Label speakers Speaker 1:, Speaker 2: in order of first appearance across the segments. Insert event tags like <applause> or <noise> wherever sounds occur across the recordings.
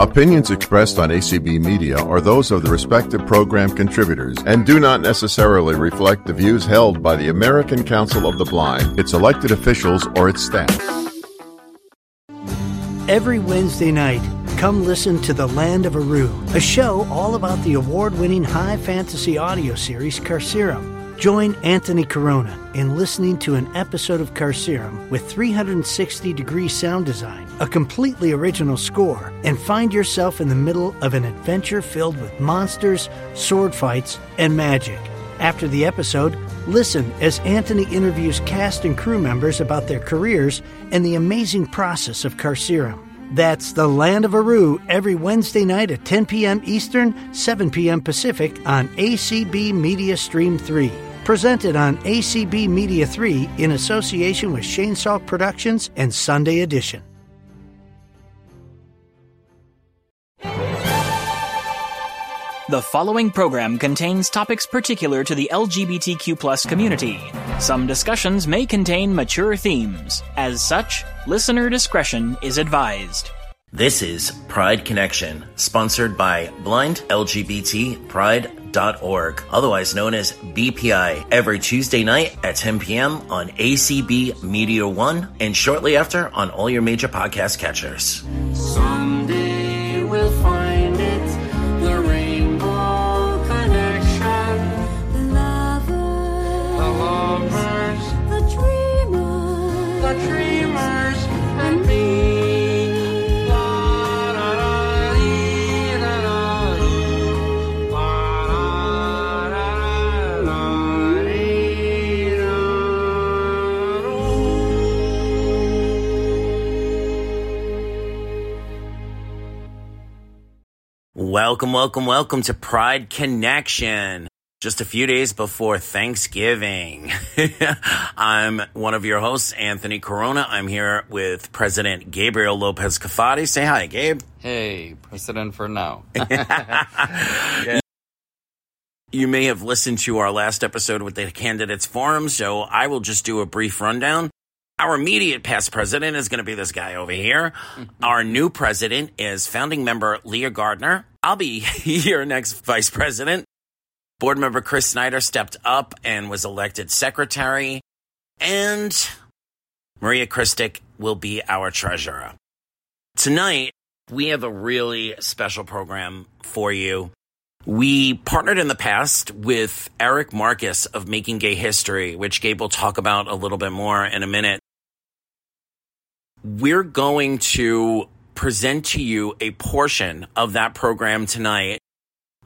Speaker 1: Opinions expressed on ACB Media are those of the respective program contributors and do not necessarily reflect the views held by the American Council of the Blind, its elected officials, or its staff.
Speaker 2: Every Wednesday night, come listen to The Land of Aru, a show all about the award winning high fantasy audio series Carcerum. Join Anthony Corona in listening to an episode of Carcerum with 360 degree sound design, a completely original score, and find yourself in the middle of an adventure filled with monsters, sword fights, and magic. After the episode, listen as Anthony interviews cast and crew members about their careers and the amazing process of Carcerum. That's The Land of Aru every Wednesday night at 10 p.m. Eastern, 7 p.m. Pacific on ACB Media Stream 3. Presented on ACB Media 3 in association with Shane Salk Productions and Sunday Edition.
Speaker 3: The following program contains topics particular to the LGBTQ community. Some discussions may contain mature themes. As such, listener discretion is advised.
Speaker 4: This is Pride Connection, sponsored by Blind LGBT Pride.org, otherwise known as BPI, every Tuesday night at 10 p.m. on ACB Media 1 and shortly after on all your major podcast catchers.
Speaker 5: Someday we'll find
Speaker 4: Welcome, welcome, welcome to Pride Connection. Just a few days before Thanksgiving. <laughs> I'm one of your hosts, Anthony Corona. I'm here with President Gabriel Lopez Cafati. Say hi, Gabe. <laughs>
Speaker 6: Hey, precedent for now. <laughs>
Speaker 4: You may have listened to our last episode with the candidates forum, so I will just do a brief rundown. Our immediate past president is going to be this guy over here. Mm-hmm. Our new president is founding member Leah Gardner. I'll be <laughs> your next vice president. Board member Chris Snyder stepped up and was elected secretary. And Maria Christic will be our treasurer. Tonight, we have a really special program for you. We partnered in the past with Eric Marcus of Making Gay History, which Gabe will talk about a little bit more in a minute. We're going to present to you a portion of that program tonight,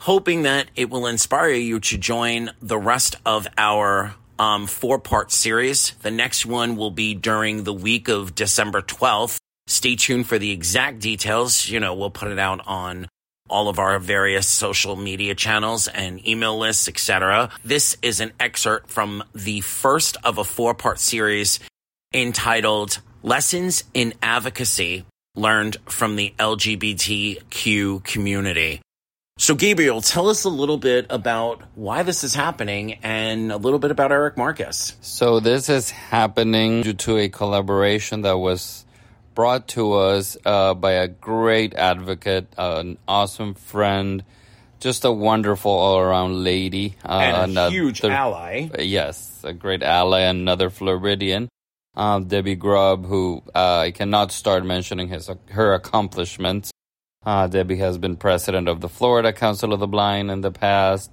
Speaker 4: hoping that it will inspire you to join the rest of our um, four part series. The next one will be during the week of December 12th. Stay tuned for the exact details. You know, we'll put it out on all of our various social media channels and email lists, etc. This is an excerpt from the first of a four-part series entitled Lessons in Advocacy Learned from the LGBTQ Community. So, Gabriel, tell us a little bit about why this is happening and a little bit about Eric Marcus.
Speaker 6: So this is happening due to a collaboration that was brought to us uh, by a great advocate, uh, an awesome friend, just a wonderful all-around lady, uh,
Speaker 4: And a huge ally.
Speaker 6: Yes, a great ally, another Floridian, um, Debbie Grubb, who uh, I cannot start mentioning his her accomplishments. Uh, Debbie has been president of the Florida Council of the Blind in the past.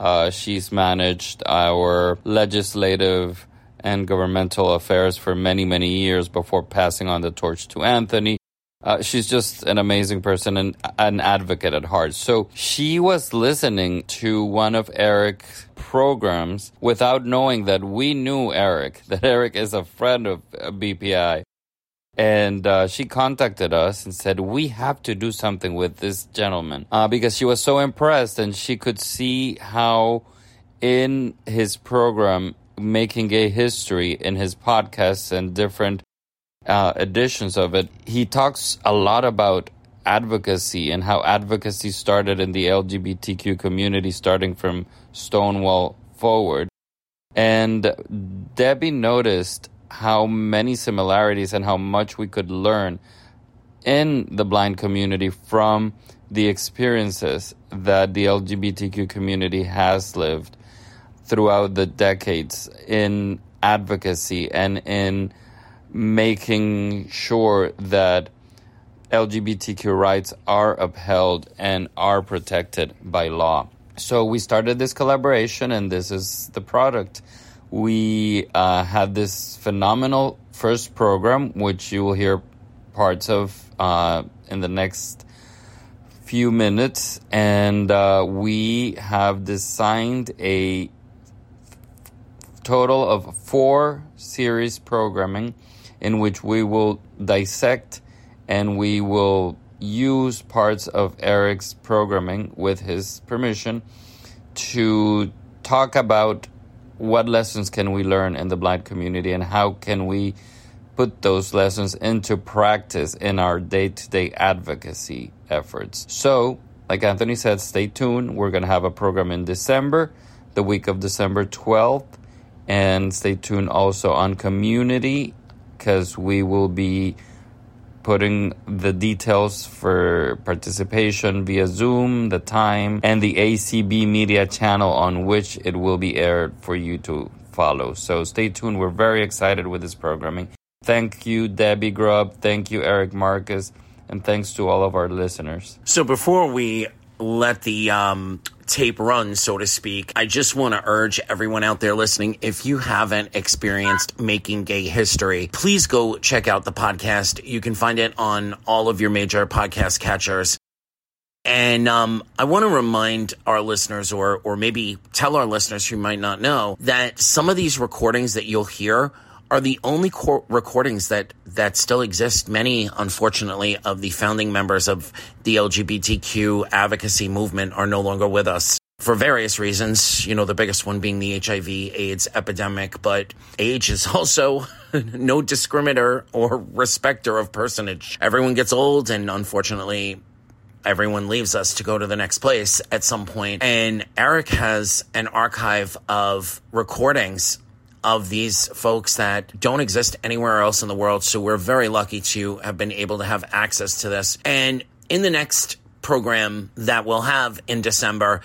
Speaker 6: Uh, she's managed our legislative and governmental affairs for many, many years before passing on the torch to Anthony. Uh, she's just an amazing person and an advocate at heart. So she was listening to one of Eric's programs without knowing that we knew Eric, <laughs> that Eric is a friend of uh, BPI. And uh, she contacted us and said, We have to do something with this gentleman. Uh, because she was so impressed and she could see how, in his program, Making Gay History, in his podcasts and different uh, editions of it, he talks a lot about advocacy and how advocacy started in the LGBTQ community, starting from Stonewall forward. And Debbie noticed how many similarities and how much we could learn in the blind community from the experiences that the LGBTQ community has lived throughout the decades in advocacy and in making sure that LGBTQ rights are upheld and are protected by law. So we started this collaboration, and this is the product. We uh, had this phenomenal first program, which you will hear parts of uh, in the next few minutes, and uh, we have designed a total of four series programming in which we will dissect and we will use parts of Eric's programming with his permission to talk about what lessons can we learn in the blind community and how can we put those lessons into practice in our day-to-day advocacy efforts. So, like Anthony said, stay tuned. We're going to have a program in December, the week of December 12th, and stay tuned also on community because we will be putting the details for participation via Zoom, the time, and the ACB media channel on which it will be aired for you to follow. So stay tuned. We're very excited with this programming. Thank you, Debbie Grubb. Thank you, Eric Marcus. And thanks to all of our listeners.
Speaker 4: So before we let the um, tape run, so to speak, I just want to urge everyone out there listening if you haven't experienced making gay history, please go check out the podcast. You can find it on all of your major podcast catchers. And um, I want to remind our listeners, or or maybe tell our listeners who might not know, that some of these recordings that you'll hear are the only cor- recordings that that still exist. Many, unfortunately, of the founding members of the LGBTQ advocacy movement are no longer with us for various reasons. You know, the biggest one being the HIV/AIDS epidemic, but age is <laughs> also no discriminator or respecter of personage. Everyone gets old, and unfortunately. Everyone leaves us to go to the next place at some point. And Eric has an archive of recordings of these folks that don't exist anywhere else in the world. So we're very lucky to have been able to have access to this. And in the next program that we'll have in December,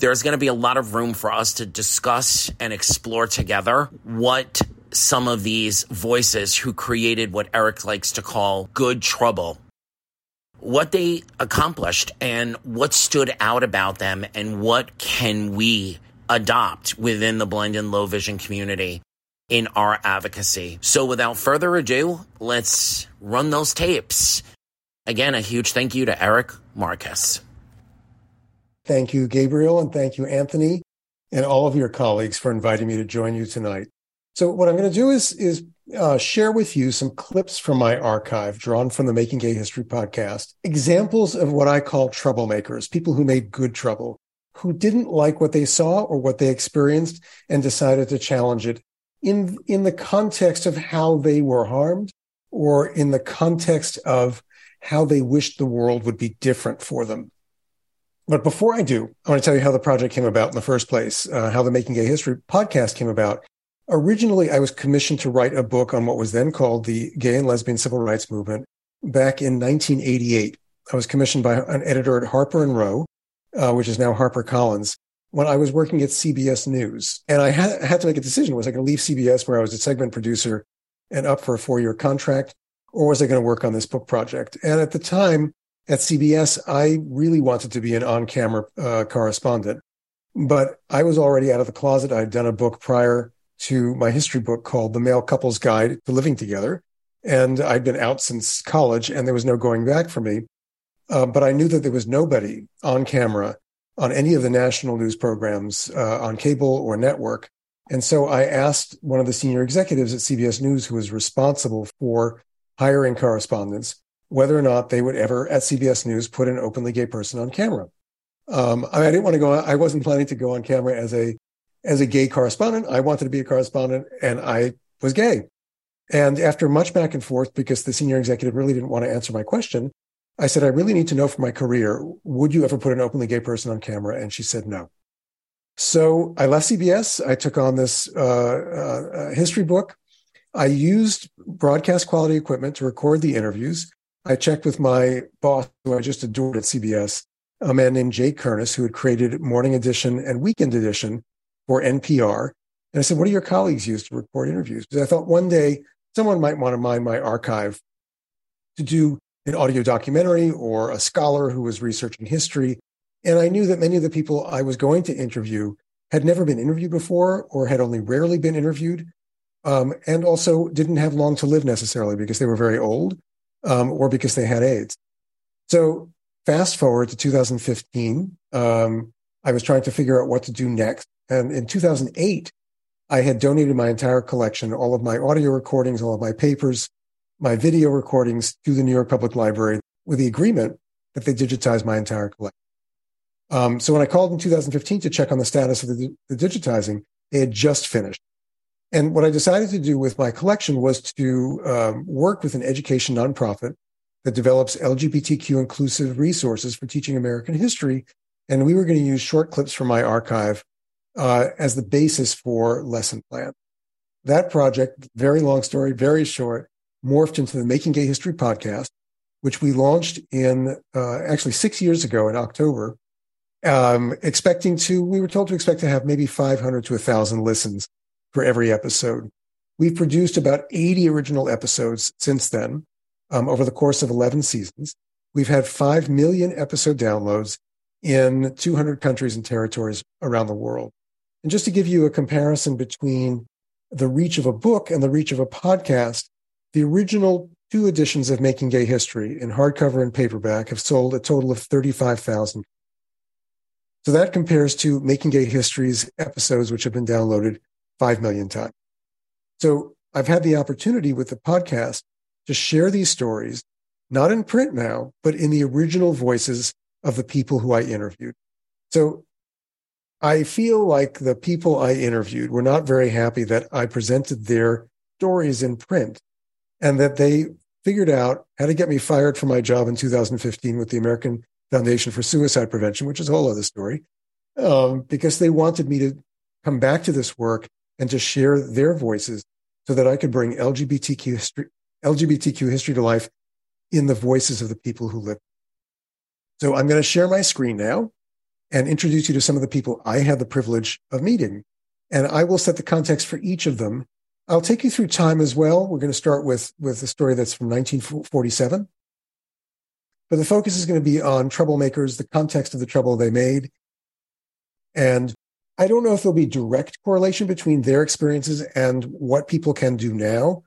Speaker 4: there's going to be a lot of room for us to discuss and explore together what some of these voices who created what Eric likes to call good trouble what they accomplished and what stood out about them and what can we adopt within the blind and low vision community in our advocacy. So without further ado, let's run those tapes. Again, a huge thank you to Eric Marcus.
Speaker 7: Thank you, Gabriel, and thank you, Anthony, and all of your colleagues for inviting me to join you tonight. So what I'm going to do is is uh, share with you some clips from my archive drawn from the Making Gay History podcast, examples of what I call troublemakers, people who made good trouble, who didn't like what they saw or what they experienced and decided to challenge it in in the context of how they were harmed or in the context of how they wished the world would be different for them. But before I do, I want to tell you how the project came about in the first place, uh, how the Making Gay History podcast came about. Originally, I was commissioned to write a book on what was then called the Gay and Lesbian Civil Rights Movement back in 1988. I was commissioned by an editor at Harper and Row, uh, which is now HarperCollins, when I was working at CBS News. And I had, had to make a decision. Was I going to leave CBS where I was a segment producer and up for a four year contract? Or was I going to work on this book project? And at the time at CBS, I really wanted to be an on camera uh, correspondent. But I was already out of the closet. I'd done a book prior to my history book called The Male Couple's Guide to Living Together. And I'd been out since college and there was no going back for me. Uh, but I knew that there was nobody on camera on any of the national news programs uh, on cable or network. And so I asked one of the senior executives at CBS News who was responsible for hiring correspondents whether or not they would ever at CBS News put an openly gay person on camera. Um, I, mean, I didn't want to go. I wasn't planning to go on camera as a as a gay correspondent. I wanted to be a correspondent, and I was gay. And after much back and forth, because the senior executive really didn't want to answer my question, I said, I really need to know for my career, would you ever put an openly gay person on camera? And she said, no. So I left CBS. I took on this uh, uh, history book. I used broadcast quality equipment to record the interviews. I checked with my boss, who I just adored at CBS, a man named Jay Kernis, who had created Morning Edition and Weekend Edition for NPR. And I said, What do your colleagues use to record interviews? Because I thought one day someone might want to mine my archive to do an audio documentary or a scholar who was researching history. And I knew that many of the people I was going to interview had never been interviewed before or had only rarely been interviewed, um, and also didn't have long to live necessarily because they were very old um, or because they had AIDS. So fast forward to 2015, um, I was trying to figure out what to do next. And in 2008, I had donated my entire collection, all of my audio recordings, all of my papers, my video recordings to the New York Public Library with the agreement that they digitize my entire collection. Um, so when I called in 2015 to check on the status of the, the digitizing, they had just finished. And what I decided to do with my collection was to um, work with an education nonprofit that develops LGBTQ inclusive resources for teaching American history. And we were going to use short clips from my archive uh, as the basis for lesson plan. That project, very long story, very short, morphed into the Making Gay History podcast, which we launched in uh, actually six years ago in October, um, expecting to, we were told to expect to have maybe 500 to 1,000 listens for every episode. We've produced about 80 original episodes since then um, over the course of 11 seasons. We've had 5 million episode downloads in 200 countries and territories around the world. And just to give you a comparison between the reach of a book and the reach of a podcast, the original two editions of Making Gay History in hardcover and paperback have sold a total of 35,000. So that compares to Making Gay History's episodes, which have been downloaded 5 million times. So I've had the opportunity with the podcast to share these stories, not in print now, but in the original voices of the people who I interviewed. So I feel like the people I interviewed were not very happy that I presented their stories in print and that they figured out how to get me fired from my job in 2015 with the American Foundation for Suicide Prevention, which is a whole other story, um, because they wanted me to come back to this work and to share their voices so that I could bring LGBTQ history, LGBTQ history to life in the voices of the people who live. So I'm going to share my screen now and introduce you to some of the people I had the privilege of meeting. And I will set the context for each of them. I'll take you through time as well. We're going to start with, with a story that's from 1947. But the focus is going to be on troublemakers, the context of the trouble they made. And I don't know if there'll be direct correlation between their experiences and what people can do now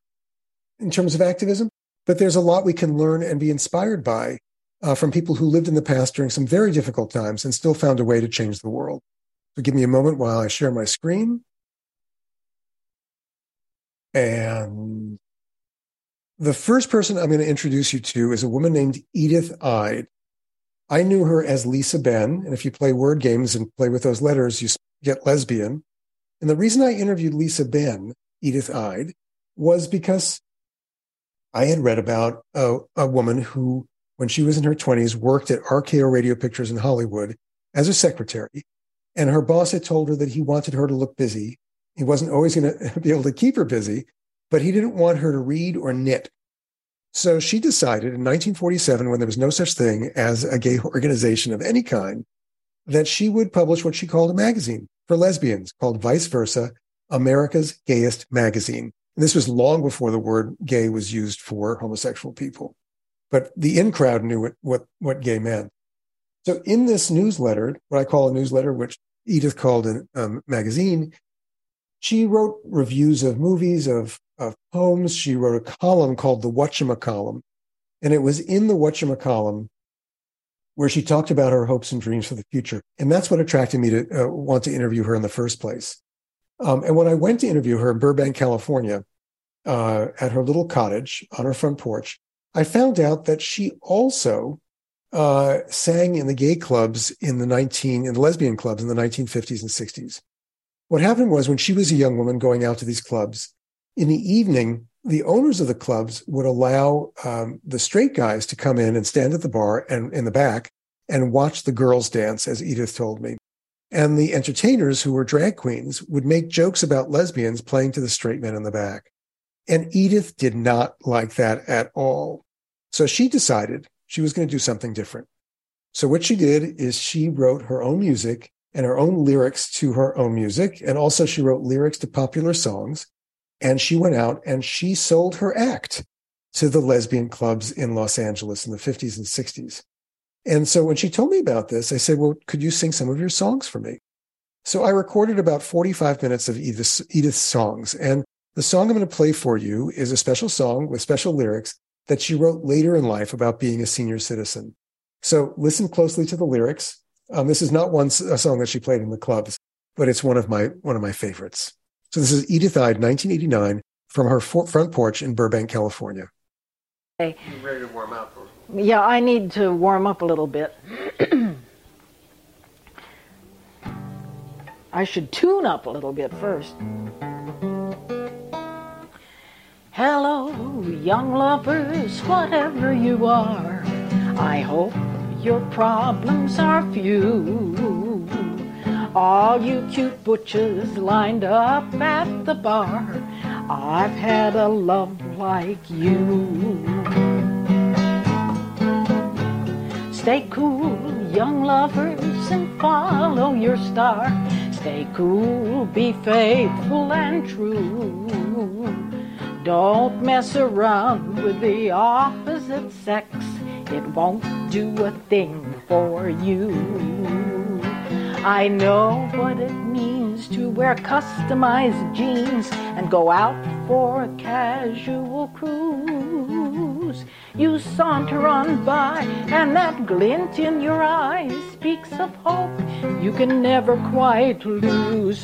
Speaker 7: in terms of activism, but there's a lot we can learn and be inspired by uh, from people who lived in the past during some very difficult times and still found a way to change the world. So give me a moment while I share my screen. And the first person I'm going to introduce you to is a woman named Edythe Eyde. I knew her as Lisa Ben. And if you play word games and play with those letters, you get lesbian. And the reason I interviewed Lisa Ben, Edythe Eyde, was because I had read about a, a woman who, when she was in her 20s, worked at RKO Radio Pictures in Hollywood as a secretary. And her boss had told her that he wanted her to look busy. He wasn't always going <laughs> to be able to keep her busy, but he didn't want her to read or knit. So she decided in 1947, when there was no such thing as a gay <laughs> organization of any kind, that she would publish what she called a magazine for lesbians called Vice Versa, America's Gayest Magazine. And this was long before the word gay was used for homosexual people. But the in crowd knew what, what, what gay meant. So in this newsletter, what I call a newsletter, which Edythe called a um, magazine, she wrote reviews of movies, of, of poems. She wrote a column called the Whatchama column. And it was in the Whatchama column where she talked about her hopes and dreams for the future. And that's what attracted me to uh, want to interview her in the first place. Um, and when I went to interview her in Burbank, California, uh, at her little cottage on her front porch, I found out that she also uh, sang in the gay clubs in the 19, in the lesbian clubs in the 1950s and 60s. What happened was when she was a young woman going out to these clubs, in the evening, the owners of the clubs would allow um, the straight guys to come in and stand at the bar and in the back and watch the girls dance, as Edythe told me. And the entertainers who were drag queens would make jokes about lesbians playing to the straight men in the back. And Edythe did not like that at all. So she decided she was going to do something different. So what she did is she wrote her own music and her own lyrics to her own music. And also she wrote lyrics to popular songs. And she went out and she sold her act to the lesbian clubs in Los Angeles in the 50s and 60s. And so when she told me about this, I said, well, could you sing some of your songs for me? So I recorded about 45 minutes of Edythe's, Edythe's songs. And the song I'm going to play for you is a special song with special lyrics that she wrote later in life about being a senior citizen. So listen closely to the lyrics. Um, this is not one a song that she played in the clubs, but it's one of my one of my favorites. So this is Edythe Eyde, 1989, from her for, front porch in Burbank, California.
Speaker 8: Okay.
Speaker 9: You ready to warm up?
Speaker 8: Yeah, I need to warm up a little bit. <clears throat> I should tune up a little bit first. Hello, young lovers, whatever you are. I hope your problems are few. All you cute butches lined up at the bar. I've had a love like you. Stay cool, young lovers, and follow your star. Stay cool, be faithful and true. Don't mess around with the opposite sex, it won't do a thing for you. I know what it means to wear customized jeans and go out for a casual cruise. You saunter on by, and that glint in your eyes speaks of hope you can never quite lose.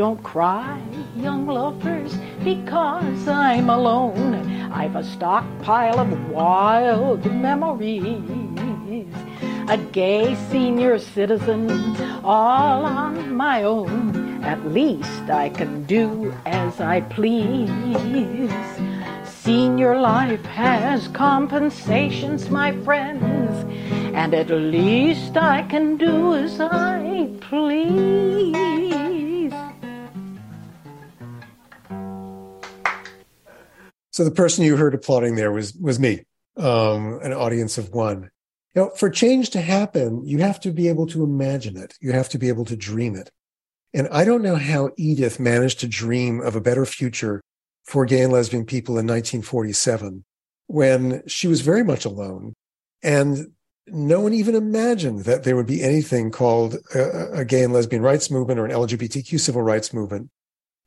Speaker 8: Don't cry, young lovers, because I'm alone. I've a stockpile of wild memories. A gay senior citizen, all on my own. At least I can do as I please. Senior life has compensations, my friends, and at least I can do as I please.
Speaker 7: So the person you heard applauding there was was me, um, an audience of one. Know, for change to happen, you have to be able to imagine it. You have to be able to dream it. And I don't know how Edythe managed to dream of a better future for gay and lesbian people in 1947 when she was very much alone and no one even imagined that there would be anything called a, a gay and lesbian rights movement or an LGBTQ civil rights movement.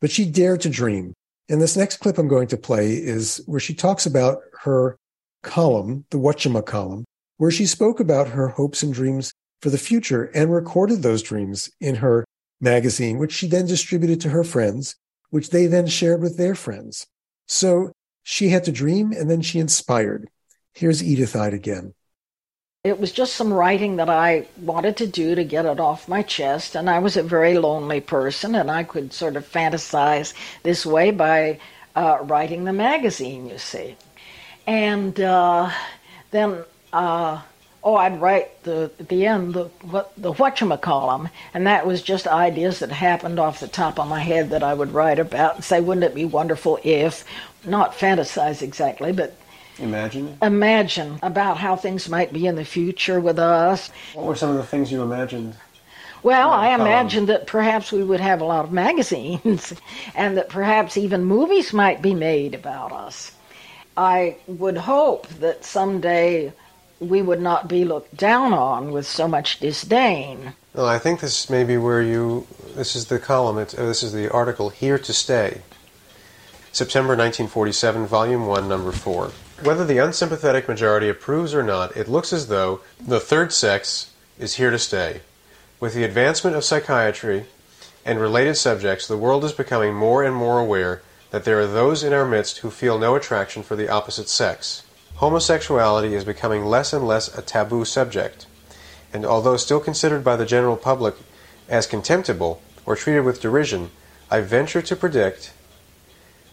Speaker 7: But she dared to dream. And this next clip I'm going to play is where she talks about her column, the Whatchama column, where she spoke about her hopes and dreams for the future and recorded those dreams in her magazine, which she then distributed to her friends, which they then shared with their friends. So she had to dream and then she inspired. Here's Edythe Eyde again.
Speaker 8: It was just some writing that I wanted to do to get it off my chest, and I was a very lonely person, and I could sort of fantasize this way by uh, writing the magazine, you see. And uh, then, uh, oh, I'd write the at the end the what the whatchamacallum, and that was just ideas that happened off the top of my head that I would write about and say, wouldn't it be wonderful if, not fantasize exactly, but
Speaker 9: Imagine.
Speaker 8: imagine about how things might be in the future with us.
Speaker 9: What were some of the things you imagined?
Speaker 8: Well, I
Speaker 9: column.
Speaker 8: imagined that perhaps we would have a lot of magazines <laughs> and that perhaps even movies might be made about us. I would hope that someday we would not be looked down on with so much disdain.
Speaker 9: Well, I think this may be where you. This is the column. It's, uh, this is the article "Here to Stay." September 1947, Volume 1, Number 4. Whether the unsympathetic majority approves or not, it looks as though the third sex is here to stay. With the advancement of psychiatry and related subjects, the world is becoming more and more aware that there are those in our midst who feel no attraction for the opposite sex. Homosexuality is becoming less and less a taboo subject, and although still considered by the general public as contemptible or treated with derision, I venture to predict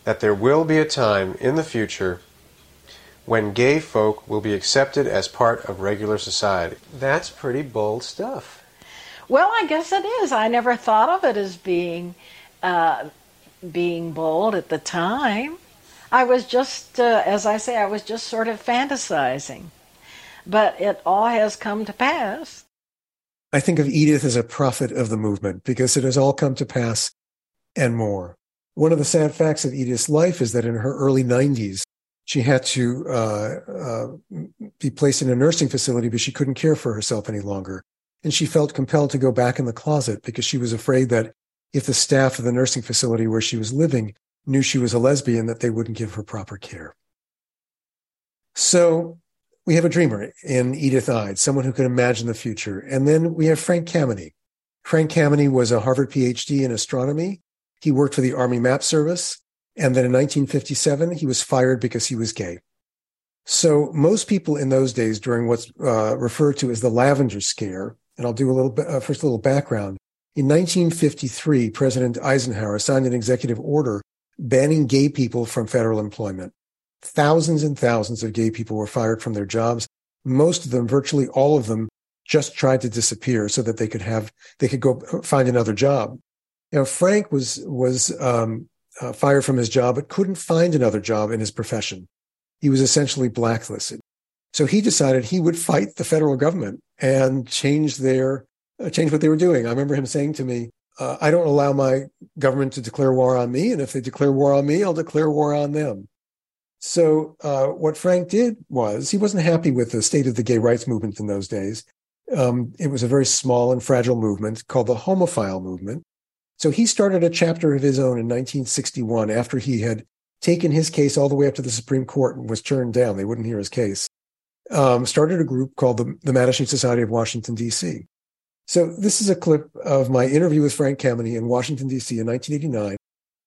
Speaker 9: that there will be a time in the future when gay folk will be accepted as part of regular society. That's pretty bold stuff.
Speaker 8: Well, I guess it is. I never thought of it as being uh, being bold at the time. I was just, uh, as I say, I was just sort of fantasizing. But it all has come to pass.
Speaker 7: I think of Edythe as a prophet of the movement because it has all come to pass and more. One of the sad facts of Edythe's life is that in her early 90s, she had to uh, uh, be placed in a nursing facility, but she couldn't care for herself any longer. And she felt compelled to go back in the closet because she was afraid that if the staff of the nursing facility where she was living knew she was a lesbian, that they wouldn't give her proper care. So we have a dreamer in Edythe Eyde, someone who can imagine the future. And then we have Frank Kameny. Frank Kameny was a Harvard PhD in astronomy. He worked for the Army Map Service. And then in 1957, he was fired because he was gay. So most people in those days during what's uh, referred to as the Lavender Scare, and I'll do a little uh, first a little background. In 1953, President Eisenhower signed an executive order banning gay people from federal employment. Thousands and thousands of gay people were fired from their jobs. Most of them, virtually all of them, just tried to disappear so that they could have, they could go find another job. Know, Frank was, was, um, uh, fired from his job, but couldn't find another job in his profession. He was essentially blacklisted. So he decided he would fight the federal government and change their, uh, change what they were doing. I remember him saying to me, uh, I don't allow my government to declare war on me. And if they declare war on me, I'll declare war on them. So uh, what Frank did was he wasn't happy with the state of the gay rights movement in those days. Um, it was a very small and fragile movement called the homophile movement. So he started a chapter of his own in 1961 after he had taken his case all the way up to the Supreme Court and was turned down. They wouldn't hear his case. Um, started a group called the, the Society of Washington, D.C. So this is a clip of my interview with Frank Kameny in Washington, D.C. in 1989.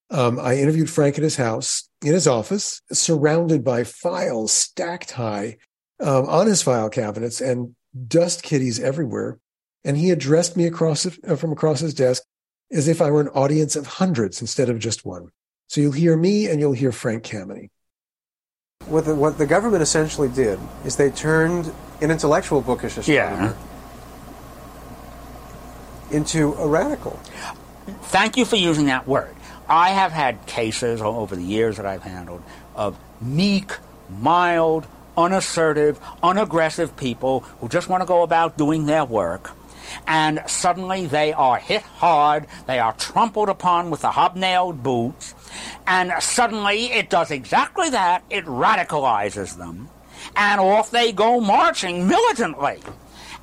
Speaker 7: Um, I interviewed Frank at his house, in his office, surrounded by files stacked high um, on his file cabinets and dust kitties everywhere. And he addressed me across uh, from across his desk as if I were an audience of hundreds instead of just one. So you'll hear me and you'll hear Frank Kameny.
Speaker 9: What the, what the government essentially did is they turned an intellectual bookish astronomer mm-hmm. into a radical.
Speaker 10: Thank you for using that word. I have had cases over the years that I've handled of meek, mild, unassertive, unaggressive people who just want to go about doing their work. And suddenly they are hit hard, they are trampled upon with the hobnailed boots, and suddenly it does exactly that. It radicalizes them. And off they go marching militantly.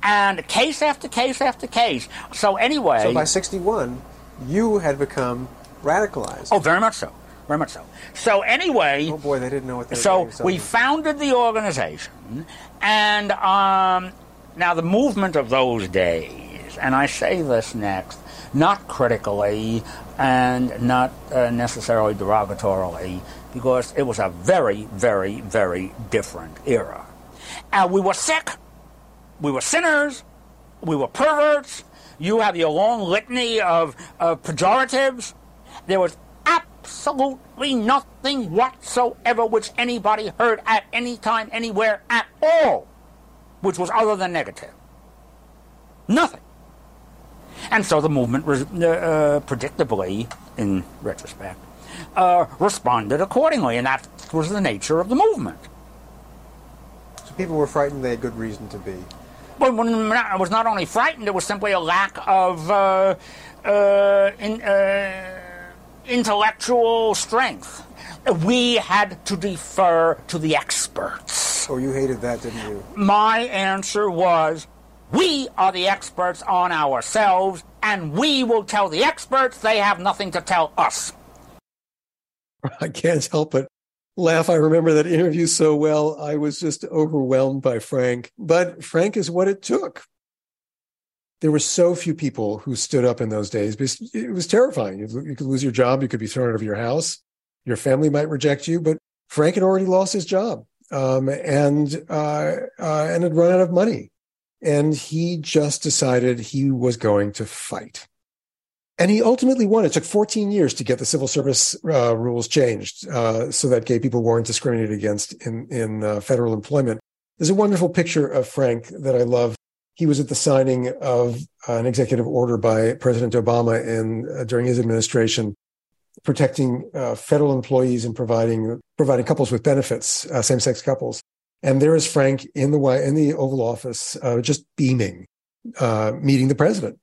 Speaker 10: And case after case after case. So, anyway.
Speaker 9: So by 61, you had become radicalized.
Speaker 10: Oh, very much so. Very much so. So anyway,
Speaker 9: oh boy, they didn't know what they were
Speaker 10: so we founded the organization, and um, now the movement of those days, and I say this next, not critically and not uh, necessarily derogatorily, because it was a very, very, very different era, and we were sick, we were sinners, we were perverts. You have your long litany of, of pejoratives. There was absolutely nothing whatsoever which anybody heard at any time, anywhere at all, which was other than negative. Nothing. And so the movement, res- uh, predictably, in retrospect, uh, responded accordingly, and that was the nature of the movement.
Speaker 9: So people were frightened. They had good reason to be.
Speaker 10: Well, when I was not only frightened, it was simply a lack of uh, uh, in, uh, intellectual strength. We had to defer to the experts.
Speaker 9: Oh, you hated that, didn't you?
Speaker 10: My answer was we are the experts on ourselves, and we will tell the experts they have nothing to tell us. <laughs>
Speaker 7: I can't help but laugh. I remember that interview so well. I was just overwhelmed by Frank. But Frank is what it took. There were so few people who stood up in those days because it was terrifying. You, you could lose your job. You could be thrown out of your house. Your family might reject you. But Frank had already lost his job um, and uh, uh, and had run out of money. And he just decided he was going to fight. And he ultimately won. It took 14 years to get the civil service uh, rules changed uh, so that gay people weren't discriminated against in, in uh, federal employment. There's a wonderful picture of Frank that I love. He was at the signing of an executive order by President Obama in, uh, during his administration protecting uh, federal employees and providing providing couples with benefits, uh, same sex couples. And there is Frank in the in the Oval Office, uh, just beaming, uh, meeting the president.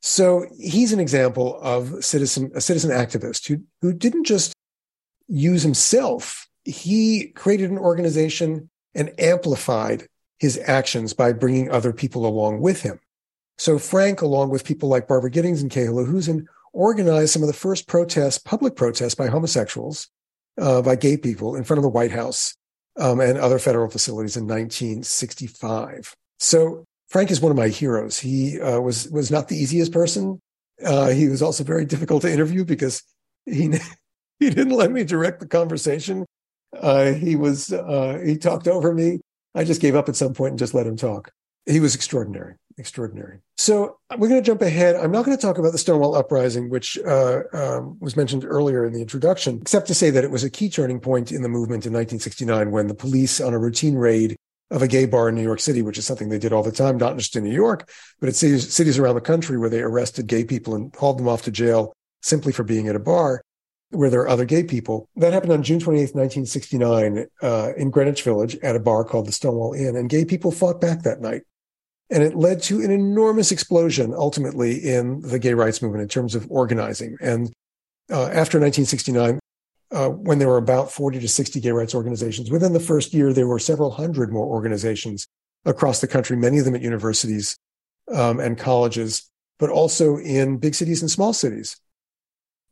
Speaker 7: So he's an example of citizen a citizen activist who who didn't just use himself. He created an organization and amplified his actions by bringing other people along with him. So Frank, along with people like Barbara Gittings and Kay Lahusen, organized some of the first protests, public protests by homosexuals, uh, by gay people in front of the White House um, and other federal facilities in 1965. So Frank is one of my heroes. He uh, was was not the easiest person. Uh, he was also very difficult to interview because he <laughs> he didn't let me direct the conversation. Uh, he was uh, he talked over me. I just gave up at some point and just let him talk. He was extraordinary, extraordinary. So we're going to jump ahead. I'm not going to talk about the Stonewall Uprising, which uh, um, was mentioned earlier in the introduction, except to say that it was a key turning point in the movement in 1969 when the police, on a routine raid of a gay bar in New York City, which is something they did all the time, not just in New York, but at cities, cities around the country where they arrested gay people and hauled them off to jail simply for being at a bar where there are other gay people. That happened on June 28, 1969, uh, in Greenwich Village at a bar called the Stonewall Inn. And gay people fought back that night. And it led to an enormous explosion ultimately in the gay rights movement in terms of organizing. And uh, after 1969, uh, when there were about 40 to 60 gay rights organizations, within the first year, there were several hundred more organizations across the country, many of them at universities um, and colleges, but also in big cities and small cities.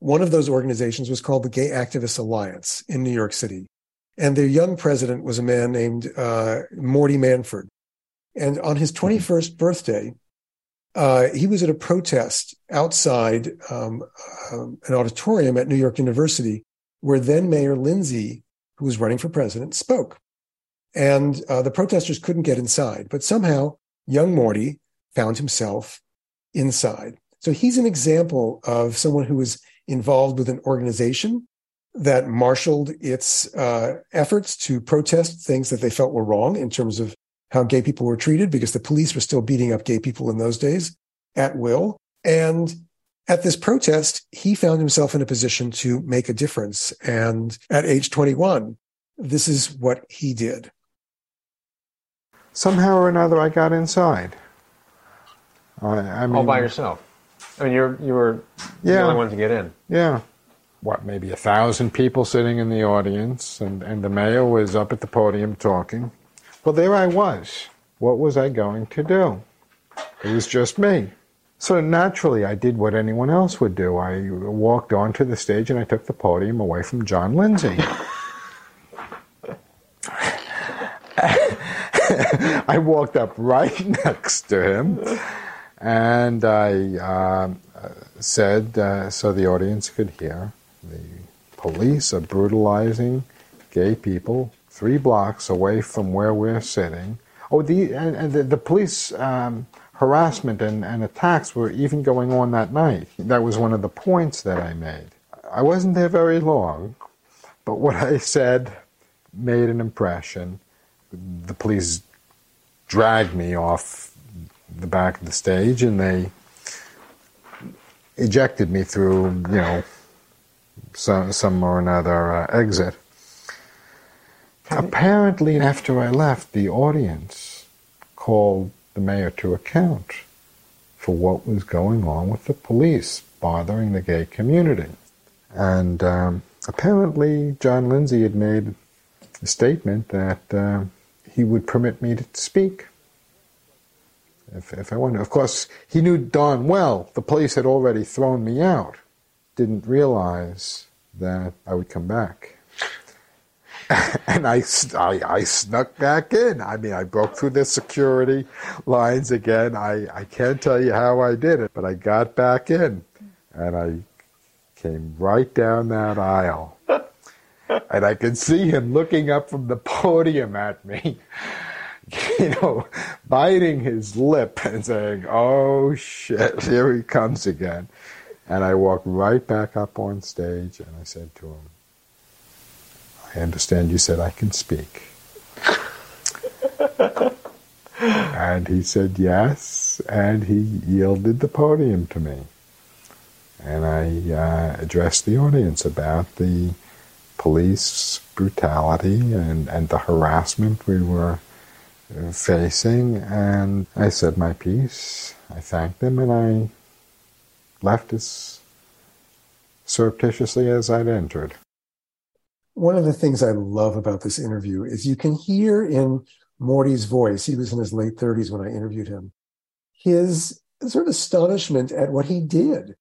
Speaker 7: One of those organizations was called the Gay Activists Alliance in New York City. And their young president was a man named uh, Morty Manford. And on his 21st birthday, uh, he was at a protest outside um, um, an auditorium at New York University where then Mayor Lindsay, who was running for president, spoke. And uh, the protesters couldn't get inside, but somehow young Morty found himself inside. So he's an example of someone who was involved with an organization that marshaled its uh, efforts to protest things that they felt were wrong in terms of how gay people were treated, because the police were still beating up gay people in those days at will. And at this protest, he found himself in a position to make a difference. And at age 21, this is what he did.
Speaker 11: Somehow or another, I got inside. I, I mean,
Speaker 9: All by yourself. I mean, you're you were
Speaker 11: yeah, the
Speaker 9: only one to get in.
Speaker 11: Yeah. What, maybe a thousand people sitting in the audience, and, and the mayor was up at the podium talking. Well, there I was. What was I going to do? It was just me. So naturally, I did what anyone else would do. I walked onto the stage and I took the podium away from John Lindsay. <laughs> I walked up right <laughs> next to him and I uh, said, uh, so the audience could hear, the police are brutalizing gay people three blocks away from where we're sitting. Oh, the, and, and the, the police um, harassment and, and attacks were even going on that night. That was one of the points that I made. I wasn't there very long, but what I said made an impression. The police dragged me off the back of the stage and they ejected me through, you know, some, some or another uh, exit. Apparently, after I left, the audience called the mayor to account for what was going on with the police bothering the gay community. And um, apparently, John Lindsay had made a statement that uh, he would permit me to speak if, if I wanted. Of course, he knew Don well the police had already thrown me out. Didn't realize that I would come back. <laughs> and I, I, I snuck back in. I mean, I broke through the security lines again. I, I can't tell you how I did it, but I got back in and I came right down that aisle. <laughs> and I could see him looking up from the podium at me, <laughs> you know, biting his lip and saying, Oh shit, here he comes again. And I walked right back up on stage and I said to him, I understand you said I can speak. <laughs> and he said yes, and he yielded the podium to me. and I uh, addressed the audience about the police brutality and, and the harassment we were uh, facing, and I said my piece. I thanked them, and I left as surreptitiously as I'd entered.
Speaker 7: One of the things I love about this interview is you can hear in Morty's voice, he was in his late 30s when I interviewed him, his sort of astonishment at what he did.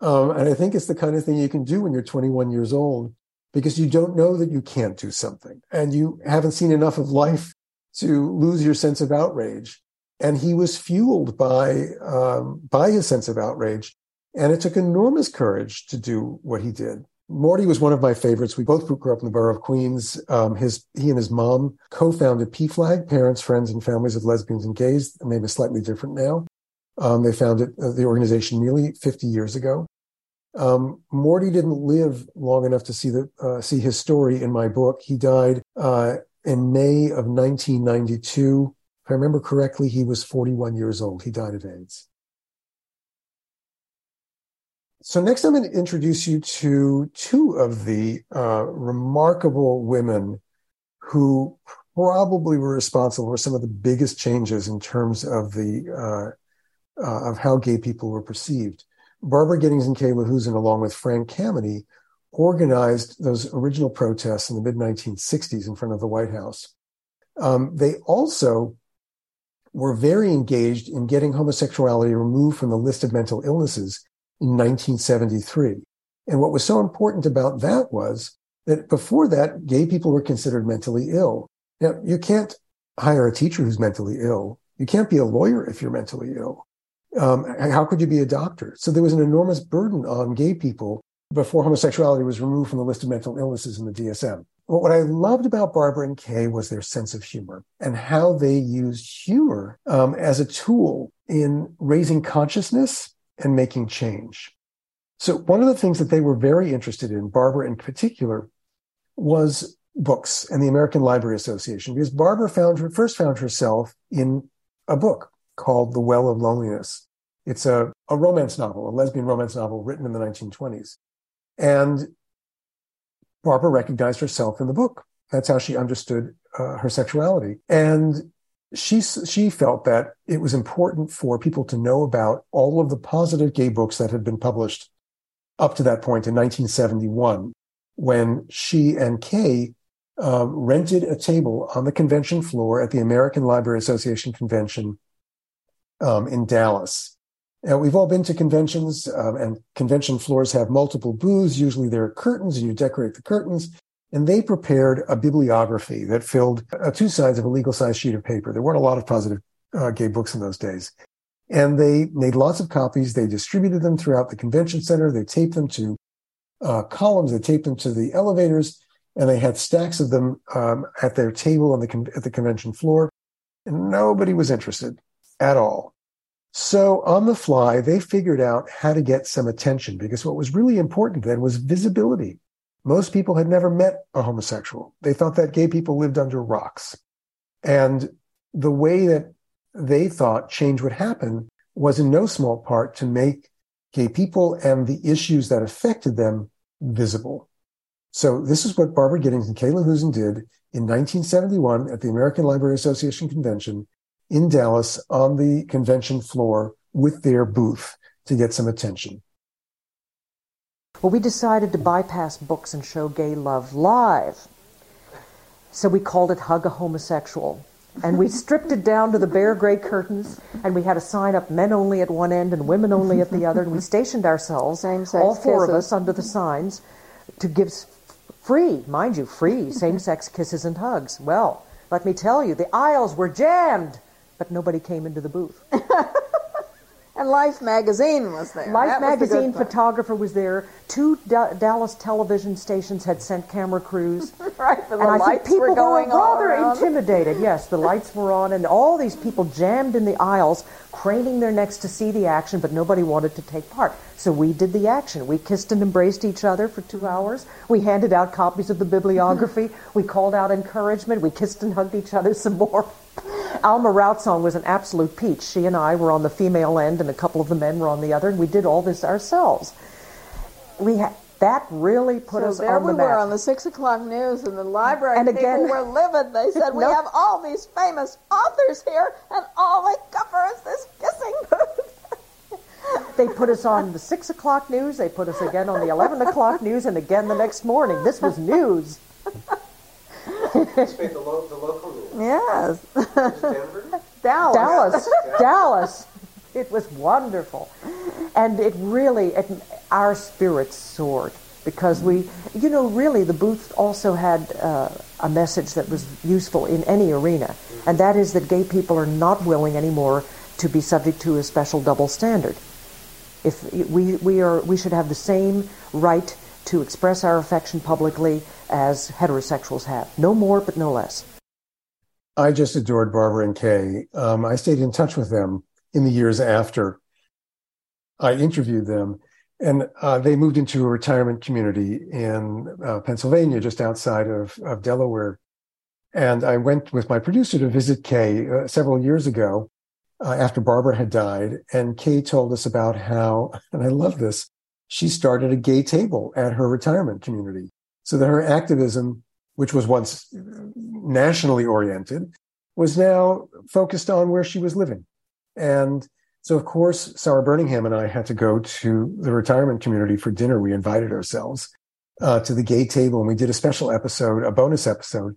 Speaker 7: Um, and I think it's the kind of thing you can do when you're 21 years old because you don't know that you can't do something and you haven't seen enough of life to lose your sense of outrage. And he was fueled by, um, by his sense of outrage. And it took enormous courage to do what he did. Morty was one of my favorites. We both grew up in the borough of Queens. Um, his, he and his mom co-founded PFLAG, Parents, Friends, and Families of Lesbians and Gays. The name is slightly different now. Um, they founded uh, the organization nearly 50 years ago. Um, Morty didn't live long enough to see the uh, see his story in my book. He died uh, in May of 1992. If I remember correctly, he was 41 years old. He died of AIDS. So next, I'm going to introduce you to two of the uh, remarkable women who probably were responsible for some of the biggest changes in terms of the uh, uh, of how gay people were perceived. Barbara Gittings and Kay Lahusen, along with Frank Kameny, organized those original protests in the mid 1960s in front of the White House. Um, they also were very engaged in getting homosexuality removed from the list of mental illnesses in 1973. And what was so important about that was that before that, gay people were considered mentally ill. Now, you can't hire a teacher who's mentally ill. You can't be a lawyer if you're mentally ill. Um, how could you be a doctor? So there was an enormous burden on gay people before homosexuality was removed from the list of mental illnesses in the DSM. But what I loved about Barbara and Kay was their sense of humor and how they used humor um, as a tool in raising consciousness and making change. So one of the things that they were very interested in, Barbara in particular, was books and the American Library Association, because Barbara found her, first found herself in a book called The Well of Loneliness. It's a, a romance novel, a lesbian romance novel written in the 1920s. And Barbara recognized herself in the book. That's how she understood uh, her sexuality. And she, she felt that it was important for people to know about all of the positive gay books that had been published up to that point in 1971, when she and Kay uh, rented a table on the convention floor at the American Library Association convention um, in Dallas. Now, we've all been to conventions, um, and convention floors have multiple booths. Usually there are curtains, and you decorate the curtains. And they prepared a bibliography that filled uh, two sides of a legal sized sheet of paper. There weren't a lot of positive uh, gay books in those days. And they made lots of copies. They distributed them throughout the convention center. They taped them to uh, columns. They taped them to the elevators. And they had stacks of them um, at their table on the con- at the convention floor. And nobody was interested at all. So on the fly, they figured out how to get some attention because what was really important then was visibility. Most people had never met a homosexual. They thought that gay people lived under rocks. And the way that they thought change would happen was in no small part to make gay people and the issues that affected them visible. So this is what Barbara Gittings and Kay Lahusen did in 1971 at the American Library Association convention in Dallas on the convention floor with their booth to get some attention.
Speaker 12: Well, we decided to bypass books and show gay love live. So we called it Hug a Homosexual. And we stripped it down to the bare gray curtains, and we had a sign up men only at one end and women only at the other. And we stationed ourselves, all four of us, under the signs to give free, mind you, free same sex kisses and hugs. Well, let me tell you, the aisles were jammed, but nobody came into the booth. <laughs>
Speaker 13: And Life magazine was there.
Speaker 12: Life
Speaker 13: That was the
Speaker 12: magazine photographer was there. Two Da- Dallas television stations had sent camera crews. <laughs>
Speaker 13: right, the
Speaker 12: and I think
Speaker 13: lights
Speaker 12: people
Speaker 13: were going all
Speaker 12: rather intimidated. Yes, the lights were on, and all these people jammed in the aisles, craning their necks to see the action, but nobody wanted to take part. So we did the action. We kissed and embraced each other for two hours. We handed out copies of the bibliography. <laughs> we called out encouragement. We kissed and hugged each other some more. Alma Routsong was an absolute peach. She and I were on the female end, and a couple of the men were on the other, and we did all this ourselves. we had that really put
Speaker 13: so
Speaker 12: us
Speaker 13: there
Speaker 12: on
Speaker 13: we
Speaker 12: the
Speaker 13: were on the six o'clock news, and the library
Speaker 12: And
Speaker 13: people
Speaker 12: again-
Speaker 13: were livid. They said, "We <laughs>
Speaker 12: No.
Speaker 13: have all these famous authors here, and all they cover is this kissing booth." <laughs>
Speaker 12: They put us on the six o'clock news. They put us again on the eleven o'clock news, and again the next morning. This was news. <laughs>
Speaker 9: the, lo- the local news.
Speaker 13: yes,
Speaker 9: Denver? <laughs>
Speaker 13: Dallas.
Speaker 12: Dallas, Dallas. It was wonderful, and it really, it, our spirits soared because we, you know, really the booth also had uh, a message that was useful in any arena, and that is that gay people are not willing anymore to be subject to a special double standard. If we we are, we should have the same right to express our affection publicly as heterosexuals have. No more, but no less.
Speaker 7: I just adored Barbara and Kay. Um, I stayed in touch with them in the years after I interviewed them, and uh, they moved into a retirement community in uh, Pennsylvania, just outside of, of Delaware. And I went with my producer to visit Kay uh, several years ago uh, after Barbara had died. And Kay told us about how, and I love this, she started a gay table at her retirement community so that her activism, which was once nationally oriented, was now focused on where she was living. And so, of course, Sarah Birmingham and I had to go to the retirement community for dinner. We invited ourselves uh, to the gay table, and we did a special episode, a bonus episode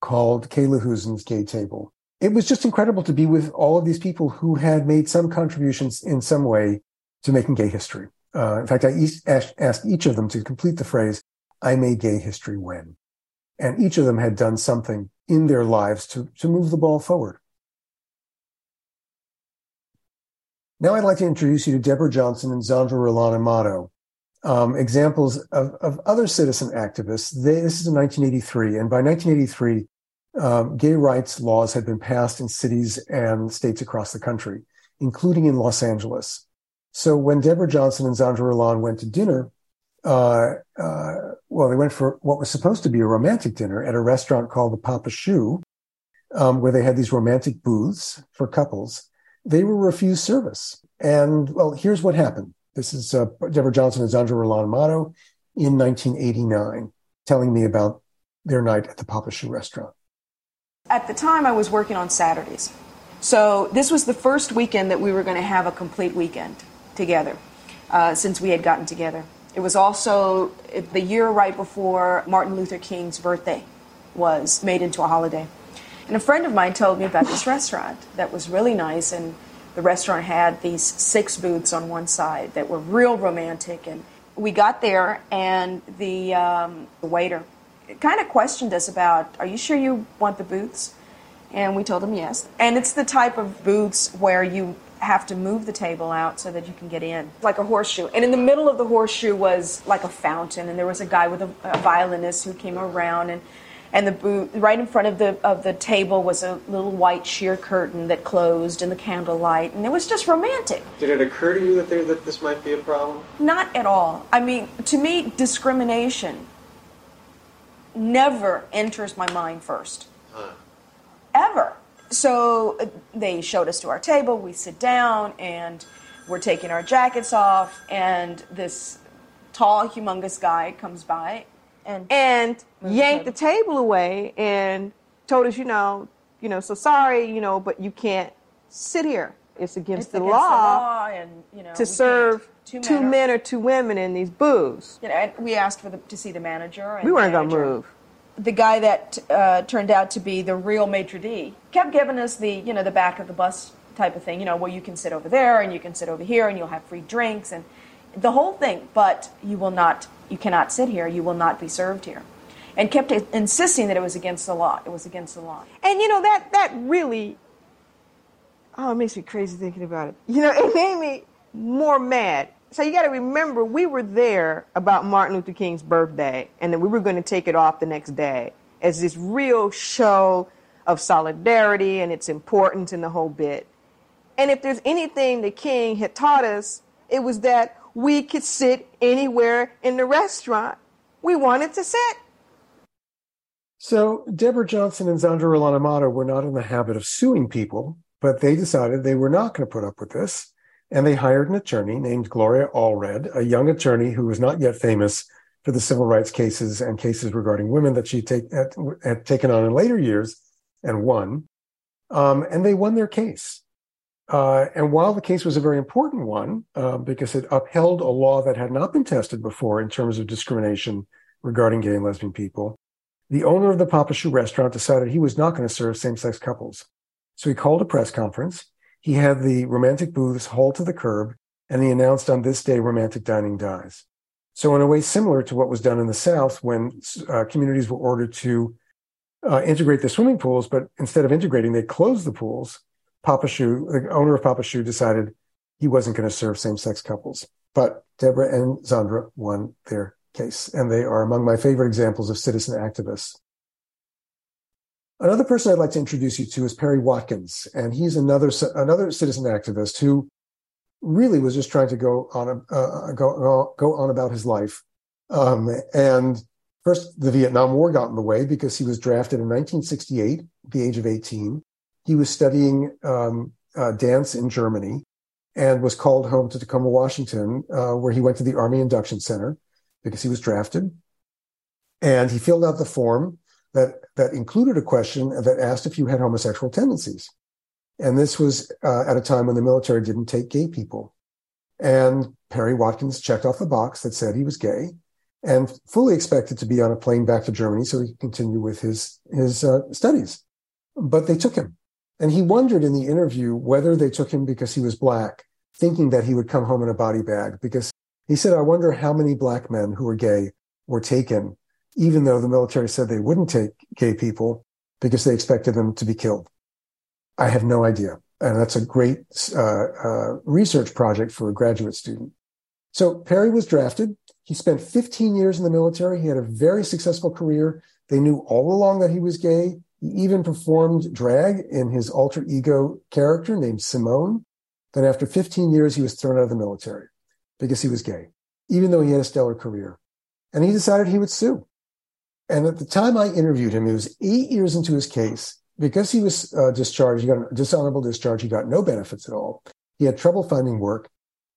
Speaker 7: called Kay Lahusen's Gay Table. It was just incredible to be with all of these people who had made some contributions in some way to making gay history. Uh, in fact, I each, asked, each of them to complete the phrase, I made gay history when. And each of them had done something in their lives to, to move the ball forward. Now I'd like to introduce you to Deborah Johnson and Zandra Rolón Amato, um, examples of, of other citizen activists. They, this is in 1983, and by 1983, um, gay rights laws had been passed in cities and states across the country, including in Los Angeles. So when Deborah Johnson and Zandra Rolón went to dinner, uh, uh, well, they went for what was supposed to be a romantic dinner at a restaurant called the Papa Choux, um, where they had these romantic booths for couples. They were refused service. And well, here's what happened. This is uh, Deborah Johnson and Zandra Rolón Amato in 1989, telling me about their night at the Papa Choux restaurant.
Speaker 14: At the time, I was working on Saturdays. So this was the first weekend that we were going to have a complete weekend together uh, since we had gotten together. It was also the year right before Martin Luther King's birthday was made into a holiday. And a friend of mine told me about this restaurant that was really nice, and the restaurant had these six booths on one side that were real romantic. And we got there, and the, um, the waiter kind of questioned us about, Are you sure you want the booths? And we told him yes. And it's the type of booths where you have to move the table out so that you can get in, like a horseshoe. And in the middle of the horseshoe was like a fountain, and there was a guy with a, a violinist who came around, and and the booth right in front of the of the table was a little white sheer curtain that closed in the candlelight, and it was just romantic.
Speaker 9: Did it occur to you that, there, that this might be a problem?
Speaker 14: Not at all. I mean, to me, discrimination never enters my mind first. Ever. So uh, they showed us to our table, we sit down, and we're taking our jackets off, and this tall, humongous guy comes by and
Speaker 15: and yanked the table away and told us, you know, you know, so sorry, you know, but you can't sit here. It's against,
Speaker 14: It's
Speaker 15: the,
Speaker 14: against
Speaker 15: law
Speaker 14: the law, and you know
Speaker 15: to serve
Speaker 14: two
Speaker 15: two
Speaker 14: men
Speaker 15: men, or two women in these booths.
Speaker 14: You know, and we asked for the, to see the manager. And
Speaker 15: We weren't gonna move.
Speaker 14: The guy that uh, turned out to be the real maitre d kept giving us the you know the back of the bus type of thing. You know, well you can sit over there and you can sit over here and you'll have free drinks and the whole thing. But you will not, you cannot sit here. You will not be served here. And kept insisting that it was against the law. It was against the law.
Speaker 15: And you know that that really oh it makes me crazy thinking about it. You know, it made me more mad. So you got to remember we were there about Martin Luther King's birthday and then we were going to take it off the next day as this real show of solidarity and its importance and the whole bit. And if there's anything the king had taught us, it was that we could sit anywhere in the restaurant we wanted to sit.
Speaker 7: So Deborah Johnson and Zandra Rolón Amato were not in the habit of suing people, but they decided they were not going to put up with this. And they hired an attorney named Gloria Allred, a young attorney who was not yet famous for the civil rights cases and cases regarding women that she take, had, had taken on in later years and won. Um, and they won their case. Uh, and while the case was a very important one, uh, because it upheld a law that had not been tested before in terms of discrimination regarding gay and lesbian people, the owner of the Papa Choux restaurant decided he was not going to serve same sex couples. So he called a press conference. He had the romantic booths hauled to the curb, and he announced on this day, romantic dining dies. So, in a way similar to what was done in the South when uh, communities were ordered to uh, integrate the swimming pools, but instead of integrating, they closed the pools. Papa Choux, the owner of Papa Choux, decided he wasn't going to serve same sex couples. But Deborah and Zandra won their case, and they are among my favorite examples of citizen activists. Another person I'd like to introduce you to is Perry Watkins, and he's another another citizen activist who really was just trying to go on a, uh, go go on about his life. Um, and first, the Vietnam War got in the way because he was drafted in 1968, at the age of 18. He was studying um, uh, dance in Germany and was called home to Tacoma, Washington, uh, where he went to the Army Induction Center because he was drafted. And he filled out the form that that included a question that asked if you had homosexual tendencies. And this was uh, at a time when the military didn't take gay people. And Perry Watkins checked off the box that said he was gay and fully expected to be on a plane back to Germany so he could continue with his, his uh, studies. But they took him. And he wondered in the interview whether they took him because he was black, thinking that he would come home in a body bag. Because he said, I wonder how many black men who were gay were taken even though the military said they wouldn't take gay people because they expected them to be killed. I have no idea. And that's a great uh, uh, research project for a graduate student. So Perry was drafted. He spent 15 years in the military. He had a very successful career. They knew all along that he was gay. He even performed drag in his alter ego character named Simone. Then after 15 years, he was thrown out of the military because he was gay, even though he had a stellar career. And he decided he would sue. And at the time I interviewed him, he was eight years into his case. Because he was uh, discharged, he got a dishonorable discharge. He got no benefits at all. He had trouble finding work.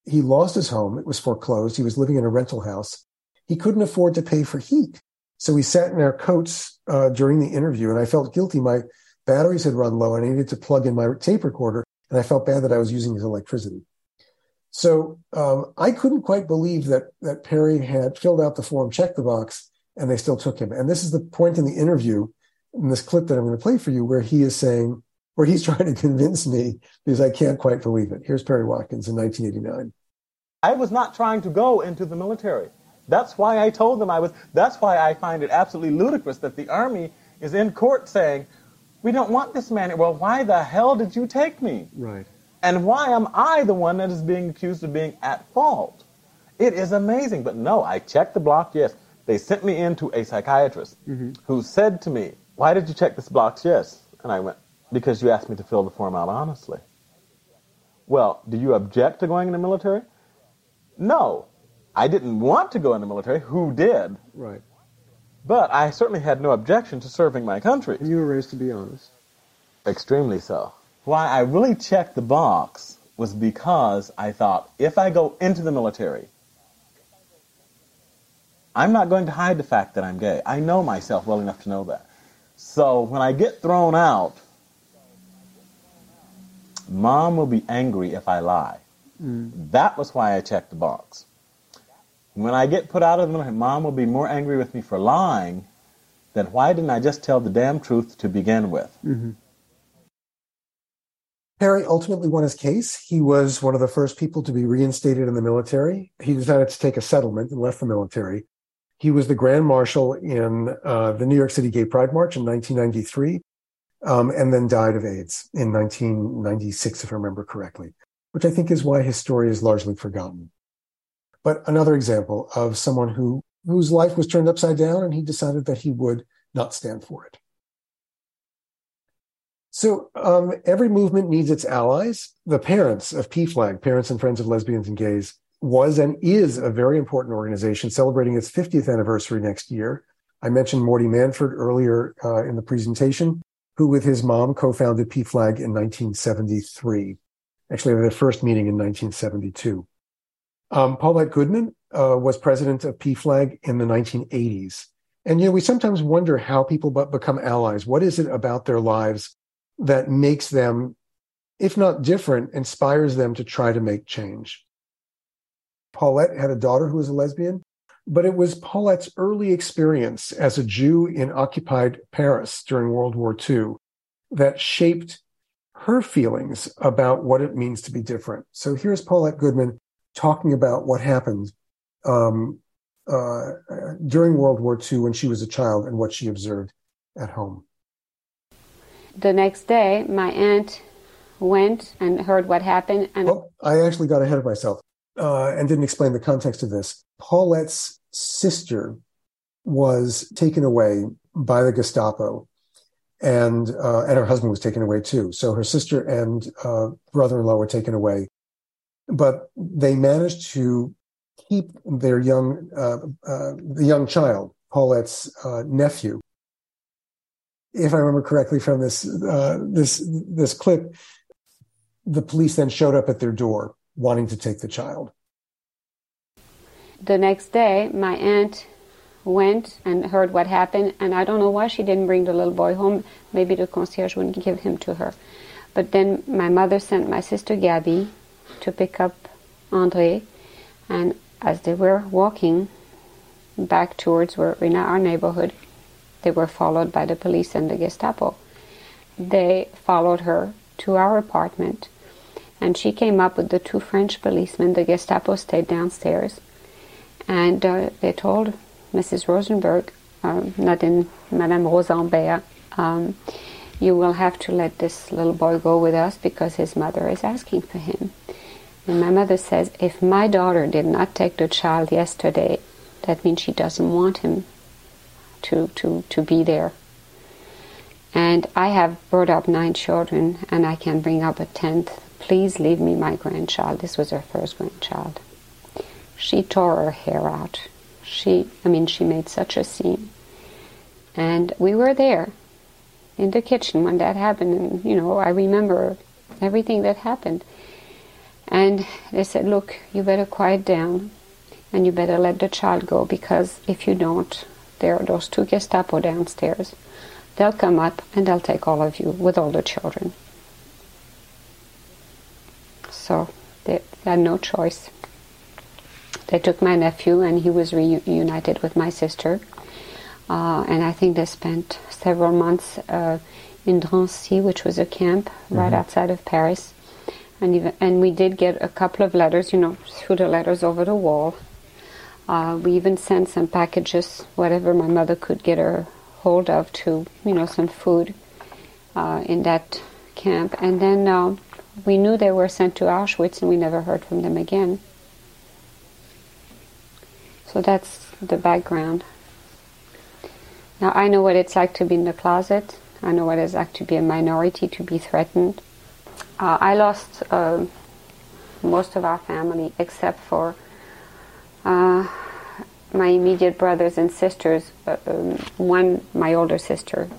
Speaker 7: He lost his home. It was foreclosed. He was living in a rental house. He couldn't afford to pay for heat. So we sat in our coats uh, during the interview, and I felt guilty. My batteries had run low, and I needed to plug in my tape recorder, and I felt bad that I was using his electricity. So um, I couldn't quite believe that that Perry had filled out the form, checked the box, and they still took him. And this is the point in the interview, in this clip that I'm going to play for you, where he is saying, where he's <laughs> trying to convince me because I can't quite believe it. Here's Perry Watkins in 1989.
Speaker 16: I was not trying to go into the military. That's why I told them I was. That's why I find it absolutely ludicrous that the Army is in court saying, we don't want this man. Well, why the hell did you take me?
Speaker 9: Right.
Speaker 16: And why am I the one that is being accused of being at fault? It is amazing. But no, I checked the block, yes. They sent me into a psychiatrist
Speaker 9: Mm-hmm.
Speaker 16: who said to me, Why did you check this box? Yes. And I went, Because you asked me to fill the form out honestly. Well, do you object to going in the military? No. I didn't want to go in the military. Who did?
Speaker 9: Right.
Speaker 16: But I certainly had no objection to serving my country.
Speaker 9: And you were raised to be honest.
Speaker 16: Extremely so. Why I really checked the box was because I thought if I go into the military, I'm not going to hide the fact that I'm gay. I know myself well enough to know that. So when I get thrown out, mom will be angry if I lie.
Speaker 9: Mm.
Speaker 16: That was why I checked the box. When I get put out of the military, mom will be more angry with me for lying than why didn't I just tell the damn truth to begin with?
Speaker 9: Mm-hmm.
Speaker 7: Perry ultimately won his case. He was one of the first people to be reinstated in the military. He decided to take a settlement and left the military. He was the grand marshal in uh, the New York City Gay Pride March in 1993, um, and then died of AIDS in 1996, if I remember correctly, which I think is why his story is largely forgotten. But another example of someone who whose life was turned upside down, and he decided that he would not stand for it. So um, every movement needs its allies. The parents of PFLAG, Parents and Friends of Lesbians and Gays, was and is a very important organization celebrating its 50th anniversary next year. I mentioned Morty Manford earlier uh, in the presentation, who with his mom co-founded PFLAG in 1973. Actually, their first meeting in 1972. Um, Paulette Goodman uh, was president of PFLAG in the 1980s. And, you know, we sometimes wonder how people but become allies. What is it about their lives that makes them, if not different, inspires them to try to make change? Paulette had a daughter who was a lesbian, but it was Paulette's early experience as a Jew in occupied Paris during World War II that shaped her feelings about what it means to be different. So here's Paulette Goodman talking about what happened um, uh, during World War II when she was a child and what she observed at home.
Speaker 17: The next day, my aunt went and heard what happened, and
Speaker 7: Well, I actually got ahead of myself uh, and didn't explain the context of this. Paulette's sister was taken away by the Gestapo, and uh, and her husband was taken away too. So her sister and uh, brother-in-law were taken away, but they managed to keep their young uh, uh, the young child, Paulette's uh, nephew. If I remember correctly from this uh, this this clip, the police then showed up at their door wanting to take the child.
Speaker 17: the next day, my aunt went and heard what happened, and I don't know why she didn't bring the little boy home. Maybe the concierge wouldn't give him to her. But then my mother sent my sister Gabby to pick up Andre, and as they were walking back towards where in our neighborhood, they were followed by the police and the Gestapo. They followed her to our apartment, and she came up with the two French policemen. The Gestapo stayed downstairs, and uh, they told Mrs. Rosenberg, uh, not in Madame Rosenberg, um, you will have to let this little boy go with us because his mother is asking for him. And my mother says, if my daughter did not take the child yesterday, that means she doesn't want him to, to, to be there. And I have brought up nine children and I can bring up a tenth. Please leave me my grandchild. This was her first grandchild. She tore her hair out. She, I mean, she made such a scene. And we were there in the kitchen when that happened. And, you know, I remember everything that happened. And they said, look, you better quiet down and you better let the child go because if you don't, there are those two Gestapo downstairs. They'll come up and they'll take all of you with all the children. So they had no choice. They took my nephew and he was reunited with my sister. Uh, and I think they spent several months uh, in Drancy, which was a camp right
Speaker 18: Mhm.
Speaker 17: outside of Paris. And, even, and we did get a couple of letters, you know, through the letters over the wall. Uh, we even sent some packages, whatever my mother could get her hold of, to, you know, some food uh, in that camp. And then uh, we knew they were sent to Auschwitz and we never heard from them again. So that's the background. Now I know what it's like to be in the closet. I know what it's like to be a minority, to be threatened. Uh, I lost uh, most of our family except for uh, my immediate brothers and sisters. Uh, um, one, my older sister,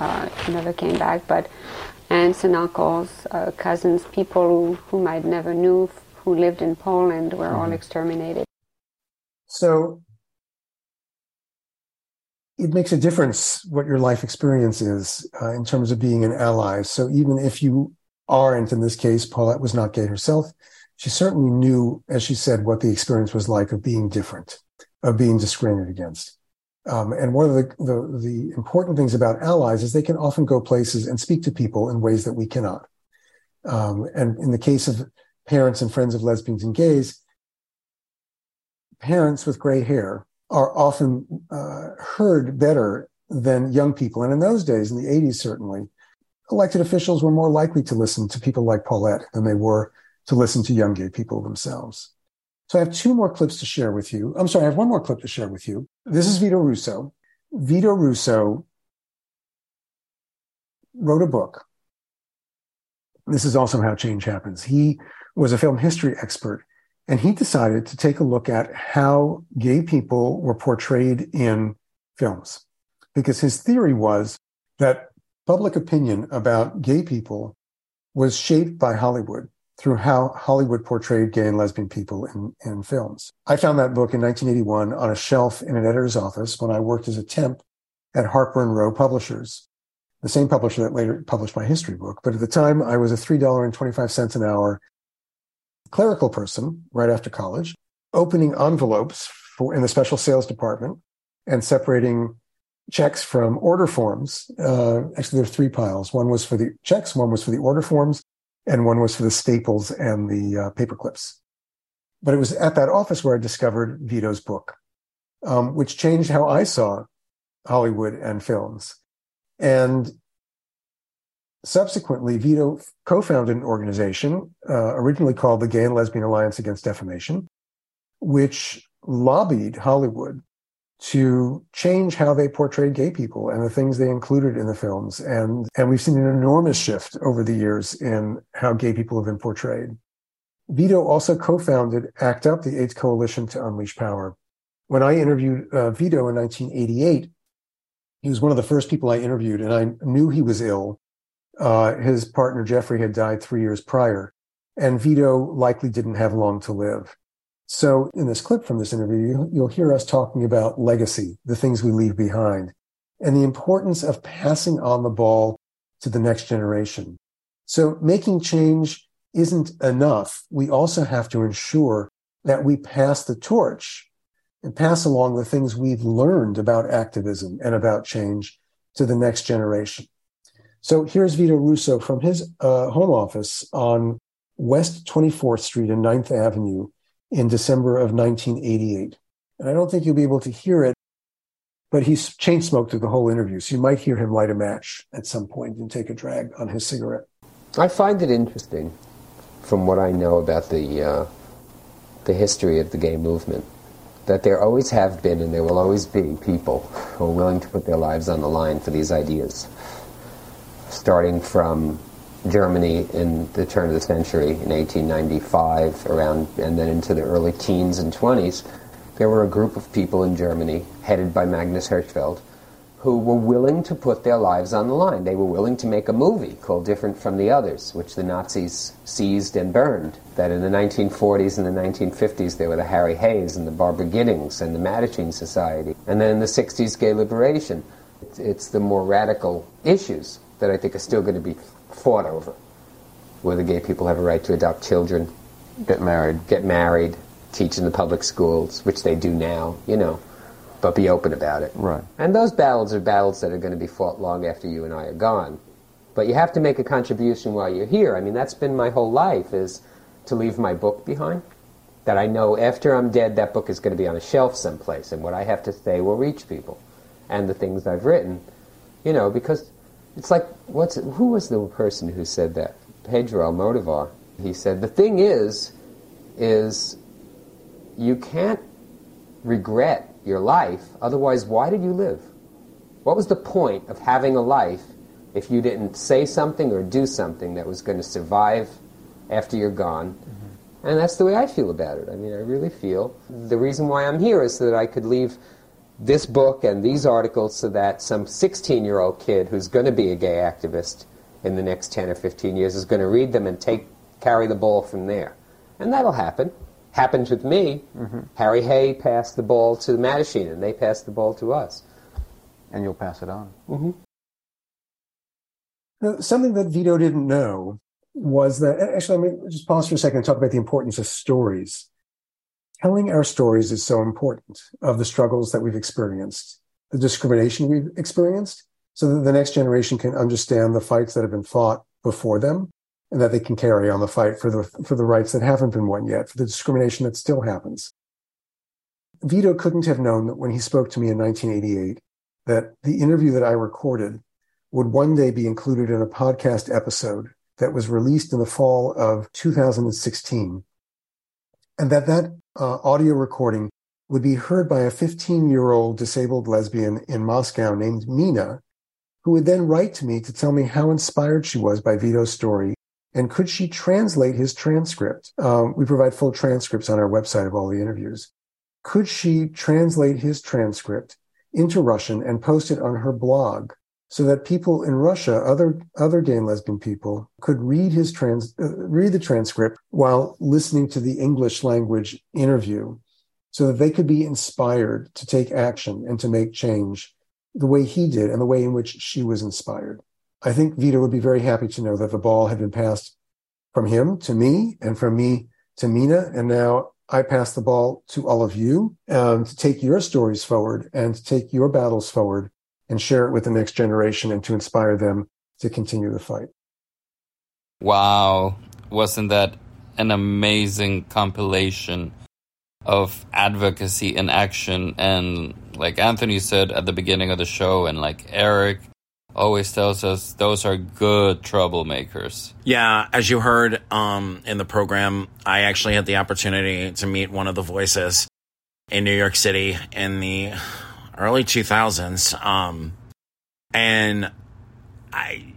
Speaker 17: uh, never came back, but aunts and uncles, uh, cousins, people who, whom I'd never knew, who lived in Poland, were all
Speaker 7: Mhm.
Speaker 17: exterminated.
Speaker 7: So it makes a difference what your life experience is uh, in terms of being an ally. So even if you aren't, in this case, Paulette was not gay herself, she certainly knew, as she said, what the experience was like of being different, of being discriminated against. Um, and one of the, the, the important things about allies is they can often go places and speak to people in ways that we cannot. Um, and in the case of parents and friends of lesbians and gays, parents with gray hair are often uh, heard better than young people. And in those days, in the 80s, certainly, elected officials were more likely to listen to people like Paulette than they were to listen to young gay people themselves. So I have two more clips to share with you. I'm sorry, I have one more clip to share with you. This is Vito Russo. Vito Russo wrote a book. This is also how change happens. He was a film history expert and he decided to take a look at how gay people were portrayed in films because his theory was that public opinion about gay people was shaped by Hollywood through how Hollywood portrayed gay and lesbian people in, in films. I found that book in 1981 on a shelf in an editor's office when I worked as a temp at Harper and Row Publishers, the same publisher that later published my history book. But at the time, I was a $3.25 an hour clerical person right after college, opening envelopes for, in the special sales department and separating checks from order forms. Uh, actually, there are three piles. One was for the checks, one was for the order forms, and one was for the staples and the uh, paper clips. But it was at that office where I discovered Vito's book, um, which changed how I saw Hollywood and films. And subsequently, Vito co-founded an organization uh, originally called the Gay and Lesbian Alliance Against Defamation, which lobbied Hollywood to change how they portrayed gay people and the things they included in the films. And, and we've seen an enormous shift over the years in how gay people have been portrayed. Vito also co-founded ACT UP, the AIDS Coalition to Unleash Power. When I interviewed uh, Vito in 1988, he was one of the first people I interviewed, and I knew he was ill. Uh, his partner Jeffrey had died three years prior, and Vito likely didn't have long to live. So in this clip from this interview, you'll hear us talking about legacy, the things we leave behind, and the importance of passing on the ball to the next generation. So making change isn't enough. We also have to ensure that we pass the torch and pass along the things we've learned about activism and about change to the next generation. So here's Vito Russo from his uh, home office on West 24th Street and 9th Avenue in December of 1988. And I don't think you'll be able to hear it, but he's chain smoked through the whole interview. So you might hear him light a match at some point and take a drag on his cigarette.
Speaker 18: I find it interesting from what I know about the, uh, the history of the gay movement that there always have been and there will always be people who are willing to put their lives on the line for these ideas. Starting from Germany in the turn of the century in 1895 around and then into the early teens and 20s there were a group of people in Germany headed by Magnus Hirschfeld who were willing to put their lives on the line. They were willing to make a movie called Different from the Others which the Nazis seized and burned. That in the 1940s and the 1950s there were the Harry Hays and the Barbara Gittings and the Mattachine Society. And then in the 60s gay liberation. It's, it's the more radical issues that I think are still going to be fought over. Whether gay people have a right to adopt children,
Speaker 16: get married,
Speaker 18: get married, teach in the public schools, which they do now, you know, but be open about it.
Speaker 16: Right.
Speaker 18: And those battles are battles that are going to be fought long after you and I are gone. But you have to make a contribution while you're here. I mean, that's been my whole life is to leave my book behind. That I know after I'm dead, that book is going to be on a shelf someplace, and what I have to say will reach people. And the things I've written, you know, because it's like, what's it, who was the person who said that? Pedro Almodovar. He said, the thing is, is you can't regret your life, otherwise why did you live? What was the point of having a life if you didn't say something or do something that was going to survive after you're gone? Mm-hmm. And that's the way I feel about it. I mean, I really feel the reason why I'm here is so that I could leave this book and these articles so that some 16 year old kid who's going to be a gay activist in the next 10 or 15 years is going to read them and take carry the ball from there. And that'll happen. Happens with me.
Speaker 16: Mm-hmm.
Speaker 18: Harry Hay passed the ball to the Mattachine, and they passed the ball to us.
Speaker 16: And you'll pass it on.
Speaker 18: Mm-hmm.
Speaker 7: Now, something that Vito didn't know was that, actually, let me just pause for a second and talk about the importance of stories. Telling our stories is so important of the struggles that we've experienced, the discrimination we've experienced, so that the next generation can understand the fights that have been fought before them and that they can carry on the fight for the, for the rights that haven't been won yet, for the discrimination that still happens. Vito couldn't have known that when he spoke to me in 1988 that the interview that I recorded would one day be included in a podcast episode that was released in the fall of 2016 and that that uh, audio recording would be heard by a 15 year old disabled lesbian in Moscow named Mina, who would then write to me to tell me how inspired she was by Vito's story and could she translate his transcript? Um, we provide full transcripts on our website of all the interviews. Could she translate his transcript into Russian and post it on her blog so that people in Russia, other other gay and lesbian people, could read his trans uh, read the transcript while listening to the English language interview, so that they could be inspired to take action and to make change the way he did and the way in which she was inspired. I think Vito would be very happy to know that the ball had been passed from him to me and from me to Mina, and now I pass the ball to all of you um, to take your stories forward and to take your battles forward and share it with the next generation and to inspire them to continue the fight.
Speaker 6: Wow. Wasn't that an amazing compilation of advocacy and action? And like Anthony said at the beginning of the show, and like Eric always tells us, those are good troublemakers.
Speaker 4: Yeah, as you heard um, in the program, I actually had the opportunity to meet one of the voices in New York City in the early 2000s. Um, and I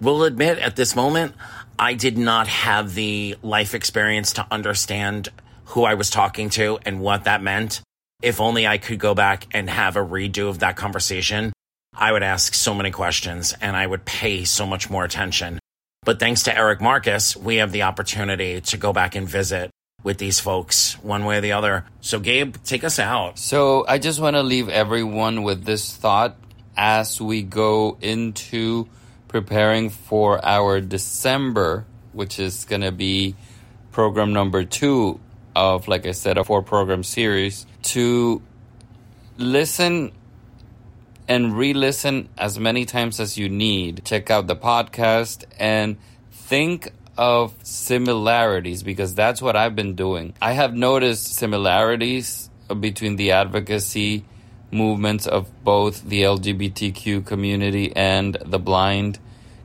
Speaker 4: will admit at this moment, I did not have the life experience to understand who I was talking to and what that meant. If only I could go back and have a redo of that conversation, I would ask so many questions and I would pay so much more attention. But thanks to Eric Marcus, we have the opportunity to go back and visit with these folks one way or the other. So, Gabe, take us out.
Speaker 6: So, I just want to leave everyone with this thought as we go into preparing for our December, which is going to be program number two of, like I said, a four program series, to listen and re listen as many times as you need. Check out the podcast and think of similarities because that's what I've been doing. I have noticed similarities between the advocacy movements of both the LGBTQ community and the blind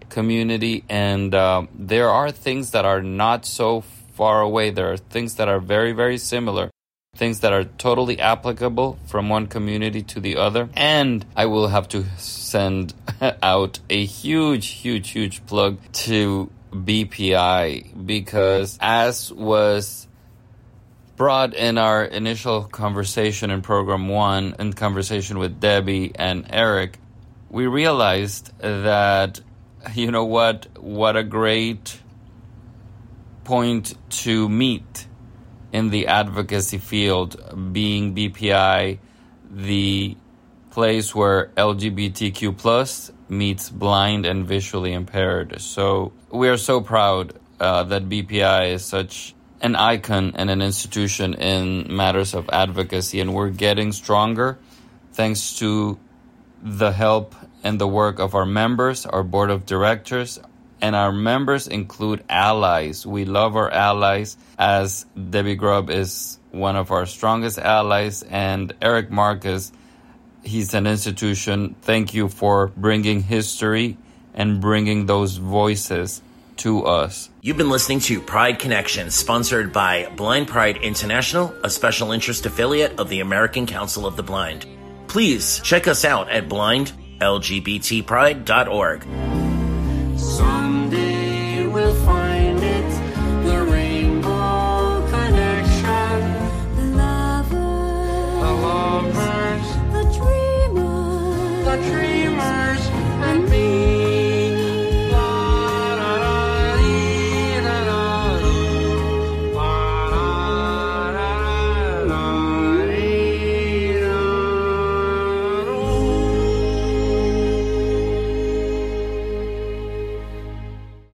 Speaker 6: community, and uh, there are things that are not so far away. There are things that are very, very similar. Things that are totally applicable from one community to the other. And I will have to send <laughs> out a huge, huge, huge plug to BPI because, as was brought in our initial conversation in program one, in conversation with Debbie and Eric, we realized that, you know what, what a great point to meet in the advocacy field, being BPI the place where LGBTQ plus meets blind and visually impaired. So we are so proud uh, that BPI is such an icon and an institution in matters of advocacy, and we're getting stronger thanks to the help and the work of our members, our board of directors, and our members include allies. We love our allies, as Debbie Grubb is one of our strongest allies, and Eric Marcus, he's an institution. Thank you for bringing history and bringing those voices to us.
Speaker 4: You've been listening to Pride Connection, sponsored by Blind Pride International, a special interest affiliate of the American Council of the Blind. Please check us out at blindlgbtpride.org.
Speaker 5: Someday we'll find